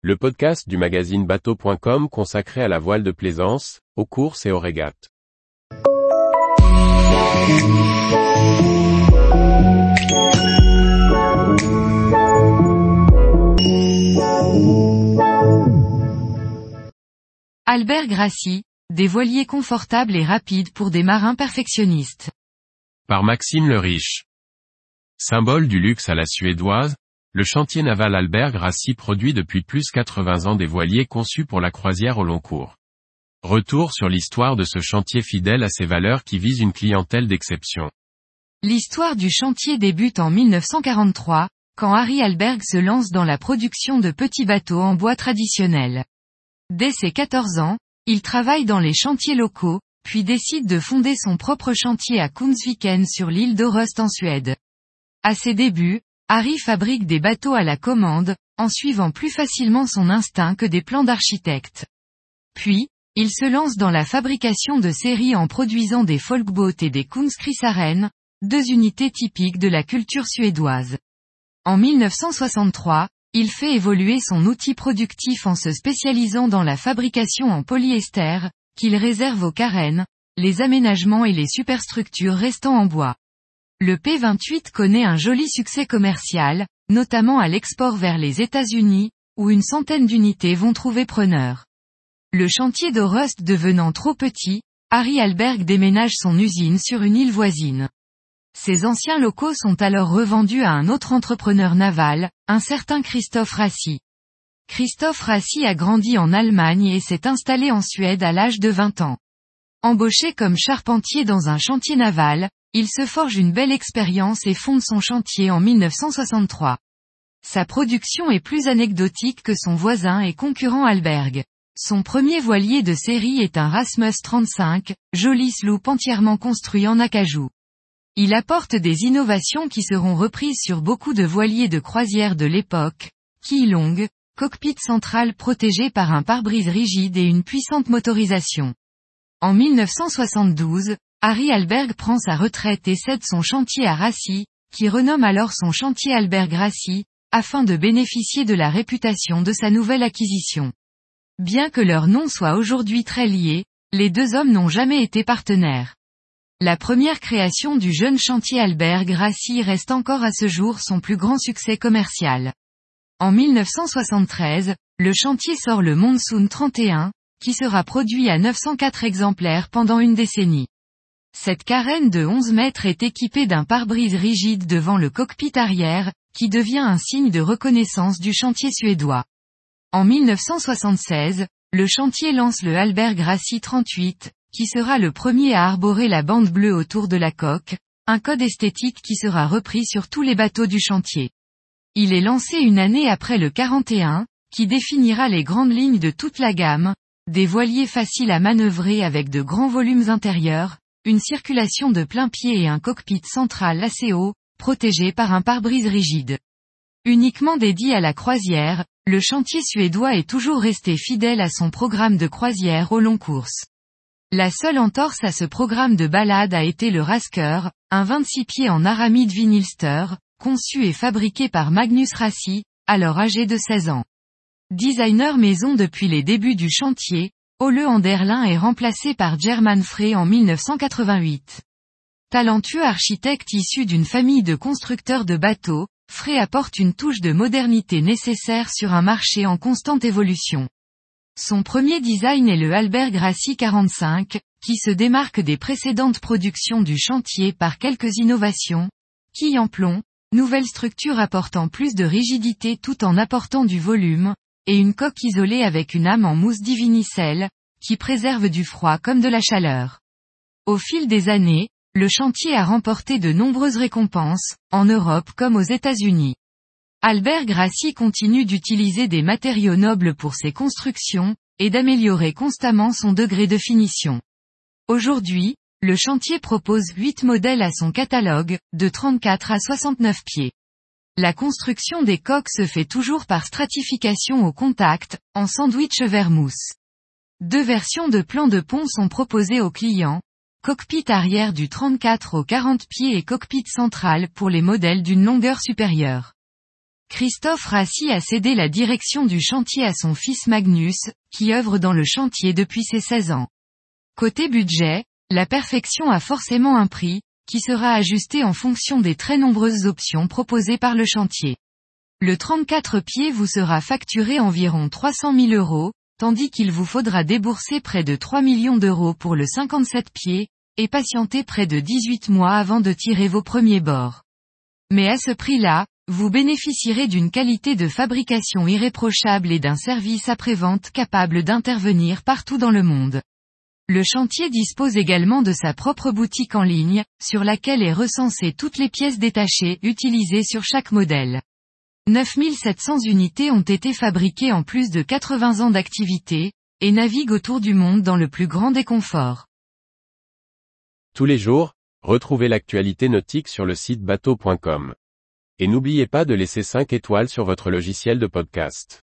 le podcast du magazine bateau.com consacré à la voile de plaisance, aux courses et aux régates. Albert Grassi, des voiliers confortables et rapides pour des marins perfectionnistes. Par Maxime le Riche. Symbole du luxe à la suédoise, le chantier naval Albert Grassi produit depuis plus 80 ans des voiliers conçus pour la croisière au long cours. Retour sur l'histoire de ce chantier fidèle à ses valeurs qui vise une clientèle d'exception. L'histoire du chantier débute en 1943, quand Harry Alberg se lance dans la production de petits bateaux en bois traditionnels. Dès ses 14 ans, il travaille dans les chantiers locaux, puis décide de fonder son propre chantier à Kunzviken sur l'île d'Orust en Suède. À ses débuts, Harry fabrique des bateaux à la commande, en suivant plus facilement son instinct que des plans d'architecte. Puis, il se lance dans la fabrication de séries en produisant des folkboats et des Kunskrisaren, deux unités typiques de la culture suédoise. En 1963, il fait évoluer son outil productif en se spécialisant dans la fabrication en polyester, qu'il réserve aux carènes, les aménagements et les superstructures restant en bois. Le P28 connaît un joli succès commercial, notamment à l'export vers les États-Unis, où une centaine d'unités vont trouver preneur. Le chantier d'Orust devenant trop petit, Harry Alberg déménage son usine sur une île voisine. Ses anciens locaux sont alors revendus à un autre entrepreneur naval, un certain Christophe Rassi. Christophe Rassi a grandi en Allemagne et s'est installé en Suède à l'âge de 20 ans. Embauché comme charpentier dans un chantier naval, il se forge une belle expérience et fonde son chantier en 1963. Sa production est plus anecdotique que son voisin et concurrent Alberg. Son premier voilier de série est un Rasmus 35, joli sloop entièrement construit en acajou. Il apporte des innovations qui seront reprises sur beaucoup de voiliers de croisière de l'époque, quille longue, cockpit central protégé par un pare-brise rigide et une puissante motorisation. En 1972, Harry Alberg prend sa retraite et cède son chantier à Rassi, qui renomme alors son chantier Alberg Rassi, afin de bénéficier de la réputation de sa nouvelle acquisition. Bien que leurs noms soient aujourd'hui très liés, les deux hommes n'ont jamais été partenaires. La première création du jeune chantier Alberg Rassi reste encore à ce jour son plus grand succès commercial. En 1973, le chantier sort le Monsoon 31, qui sera produit à 904 exemplaires pendant une décennie. Cette carène de 11 mètres est équipée d'un pare-brise rigide devant le cockpit arrière, qui devient un signe de reconnaissance du chantier suédois. En 1976, le chantier lance le Alberg Rassi 38, qui sera le premier à arborer la bande bleue autour de la coque, un code esthétique qui sera repris sur tous les bateaux du chantier. Il est lancé une année après le 41, qui définira les grandes lignes de toute la gamme, des voiliers faciles à manœuvrer avec de grands volumes intérieurs, une circulation de plein pied et un cockpit central assez haut, protégé par un pare-brise rigide. Uniquement dédié à la croisière, le chantier suédois est toujours resté fidèle à son programme de croisière au long course. La seule entorse à ce programme de balade a été le Rasker, un 26 pieds en aramide vinylster, conçu et fabriqué par Magnus Rassi, alors âgé de 16 ans. Designer maison depuis les débuts du chantier, Ole Anderlin est remplacé par German Frey en 1988. Talentueux architecte issu d'une famille de constructeurs de bateaux, Frey apporte une touche de modernité nécessaire sur un marché en constante évolution. Son premier design est le Albert Grassi 45, qui se démarque des précédentes productions du chantier par quelques innovations, qui en plomb, nouvelle structure apportant plus de rigidité tout en apportant du volume, et une coque isolée avec une âme en mousse divinicelle, qui préserve du froid comme de la chaleur. Au fil des années, le chantier a remporté de nombreuses récompenses, en Europe comme aux États-Unis. Albert Grassi continue d'utiliser des matériaux nobles pour ses constructions, et d'améliorer constamment son degré de finition. Aujourd'hui, le chantier propose 8 modèles à son catalogue, de 34 à 69 pieds. La construction des coques se fait toujours par stratification au contact, en sandwich vermousse. Deux versions de plan de pont sont proposées aux clients, cockpit arrière du 34 au 40 pieds et cockpit central pour les modèles d'une longueur supérieure. Christophe Rassi a cédé la direction du chantier à son fils Magnus, qui œuvre dans le chantier depuis ses 16 ans. Côté budget, la perfection a forcément un prix, qui sera ajusté en fonction des très nombreuses options proposées par le chantier. Le 34 pieds vous sera facturé environ 300 000 euros, tandis qu'il vous faudra débourser près de 3 millions d'euros pour le 57 pieds, et patienter près de 18 mois avant de tirer vos premiers bords. Mais à ce prix-là, vous bénéficierez d'une qualité de fabrication irréprochable et d'un service après-vente capable d'intervenir partout dans le monde. Le chantier dispose également de sa propre boutique en ligne, sur laquelle est recensée toutes les pièces détachées utilisées sur chaque modèle. 9700 unités ont été fabriquées en plus de 80 ans d'activité, et naviguent autour du monde dans le plus grand déconfort. Tous les jours, retrouvez l'actualité nautique sur le site bateau.com. Et n'oubliez pas de laisser 5 étoiles sur votre logiciel de podcast.